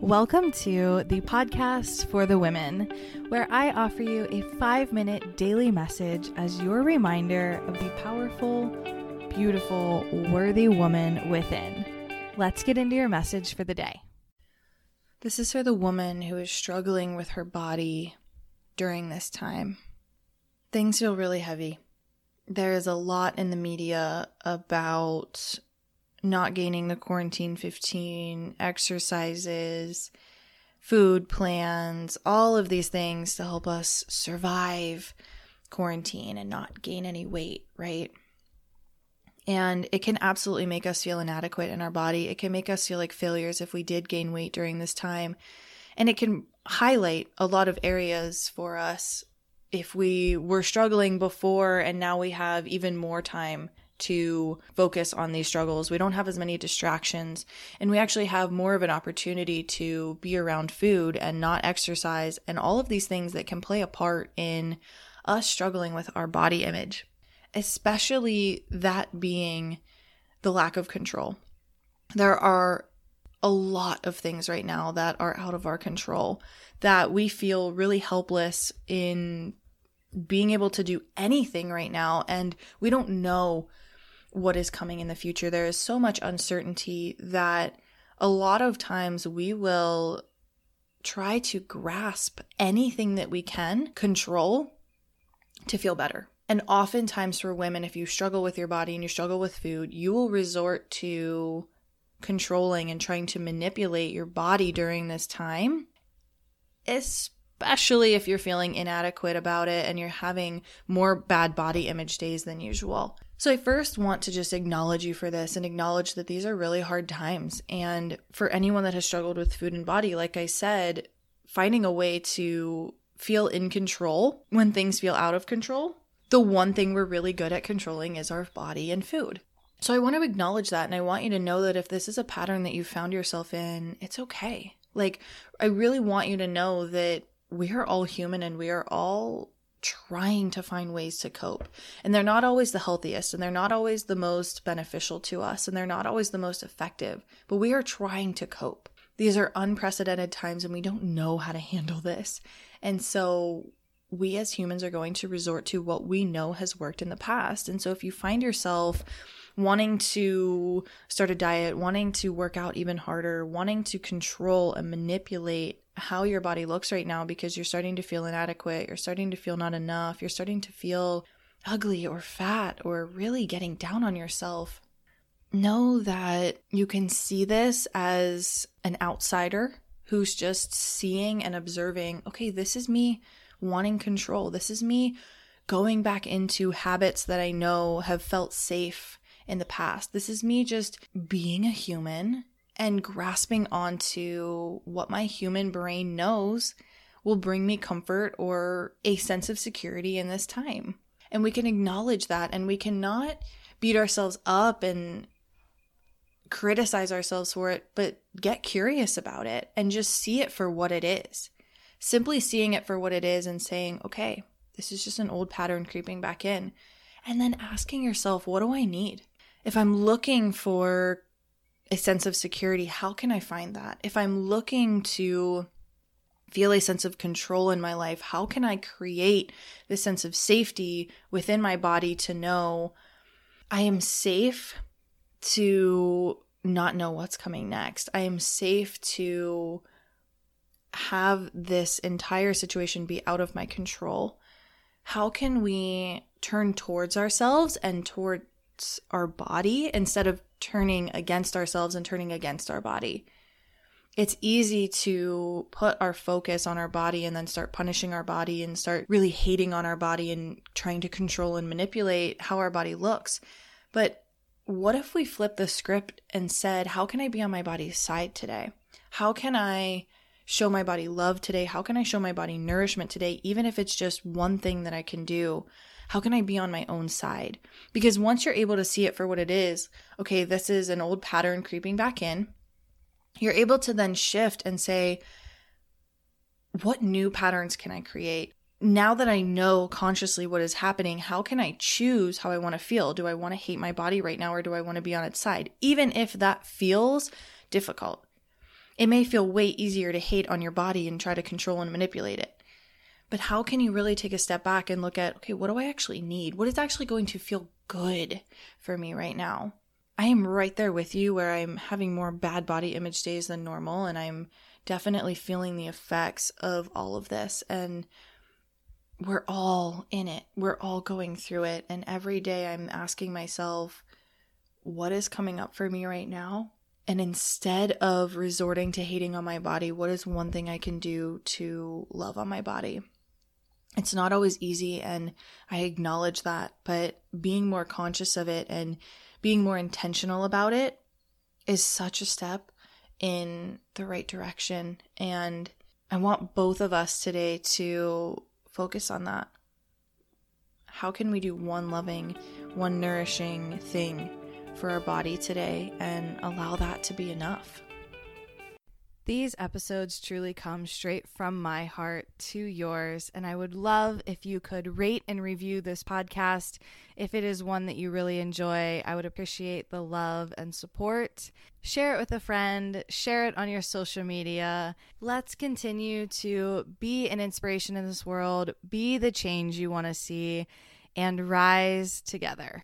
Welcome to the podcast for the women, where I offer you a five minute daily message as your reminder of the powerful, beautiful, worthy woman within. Let's get into your message for the day. This is for the woman who is struggling with her body during this time. Things feel really heavy. There is a lot in the media about not gaining the quarantine 15 exercises, food plans, all of these things to help us survive quarantine and not gain any weight, right? And it can absolutely make us feel inadequate in our body. It can make us feel like failures if we did gain weight during this time. And it can highlight a lot of areas for us if we were struggling before and now we have even more time to focus on these struggles. We don't have as many distractions, and we actually have more of an opportunity to be around food and not exercise, and all of these things that can play a part in us struggling with our body image, especially that being the lack of control. There are a lot of things right now that are out of our control that we feel really helpless in being able to do anything right now and we don't know what is coming in the future. There is so much uncertainty that a lot of times we will try to grasp anything that we can control to feel better. And oftentimes, for women, if you struggle with your body and you struggle with food, you will resort to controlling and trying to manipulate your body during this time, especially if you're feeling inadequate about it and you're having more bad body image days than usual. So, I first want to just acknowledge you for this and acknowledge that these are really hard times. And for anyone that has struggled with food and body, like I said, finding a way to feel in control when things feel out of control. The one thing we're really good at controlling is our body and food. So, I want to acknowledge that. And I want you to know that if this is a pattern that you found yourself in, it's okay. Like, I really want you to know that we are all human and we are all trying to find ways to cope. And they're not always the healthiest and they're not always the most beneficial to us and they're not always the most effective, but we are trying to cope. These are unprecedented times and we don't know how to handle this. And so we as humans are going to resort to what we know has worked in the past. And so if you find yourself wanting to start a diet, wanting to work out even harder, wanting to control and manipulate how your body looks right now because you're starting to feel inadequate, you're starting to feel not enough, you're starting to feel ugly or fat or really getting down on yourself. Know that you can see this as an outsider who's just seeing and observing, okay, this is me wanting control. This is me going back into habits that I know have felt safe in the past. This is me just being a human and grasping onto what my human brain knows will bring me comfort or a sense of security in this time. And we can acknowledge that and we cannot beat ourselves up and criticize ourselves for it, but get curious about it and just see it for what it is. Simply seeing it for what it is and saying, okay, this is just an old pattern creeping back in. And then asking yourself, what do I need? If I'm looking for a sense of security, how can I find that? If I'm looking to feel a sense of control in my life, how can I create this sense of safety within my body to know I am safe to not know what's coming next? I am safe to have this entire situation be out of my control. How can we turn towards ourselves and towards our body instead of turning against ourselves and turning against our body. It's easy to put our focus on our body and then start punishing our body and start really hating on our body and trying to control and manipulate how our body looks. But what if we flip the script and said, How can I be on my body's side today? How can I show my body love today? How can I show my body nourishment today, even if it's just one thing that I can do how can I be on my own side? Because once you're able to see it for what it is, okay, this is an old pattern creeping back in, you're able to then shift and say, what new patterns can I create? Now that I know consciously what is happening, how can I choose how I want to feel? Do I want to hate my body right now or do I want to be on its side? Even if that feels difficult. It may feel way easier to hate on your body and try to control and manipulate it. But how can you really take a step back and look at, okay, what do I actually need? What is actually going to feel good for me right now? I am right there with you where I'm having more bad body image days than normal, and I'm definitely feeling the effects of all of this. And we're all in it, we're all going through it. And every day I'm asking myself, what is coming up for me right now? And instead of resorting to hating on my body, what is one thing I can do to love on my body? It's not always easy, and I acknowledge that, but being more conscious of it and being more intentional about it is such a step in the right direction. And I want both of us today to focus on that. How can we do one loving, one nourishing thing for our body today and allow that to be enough? These episodes truly come straight from my heart to yours, and I would love if you could rate and review this podcast. If it is one that you really enjoy, I would appreciate the love and support. Share it with a friend, share it on your social media. Let's continue to be an inspiration in this world, be the change you want to see, and rise together.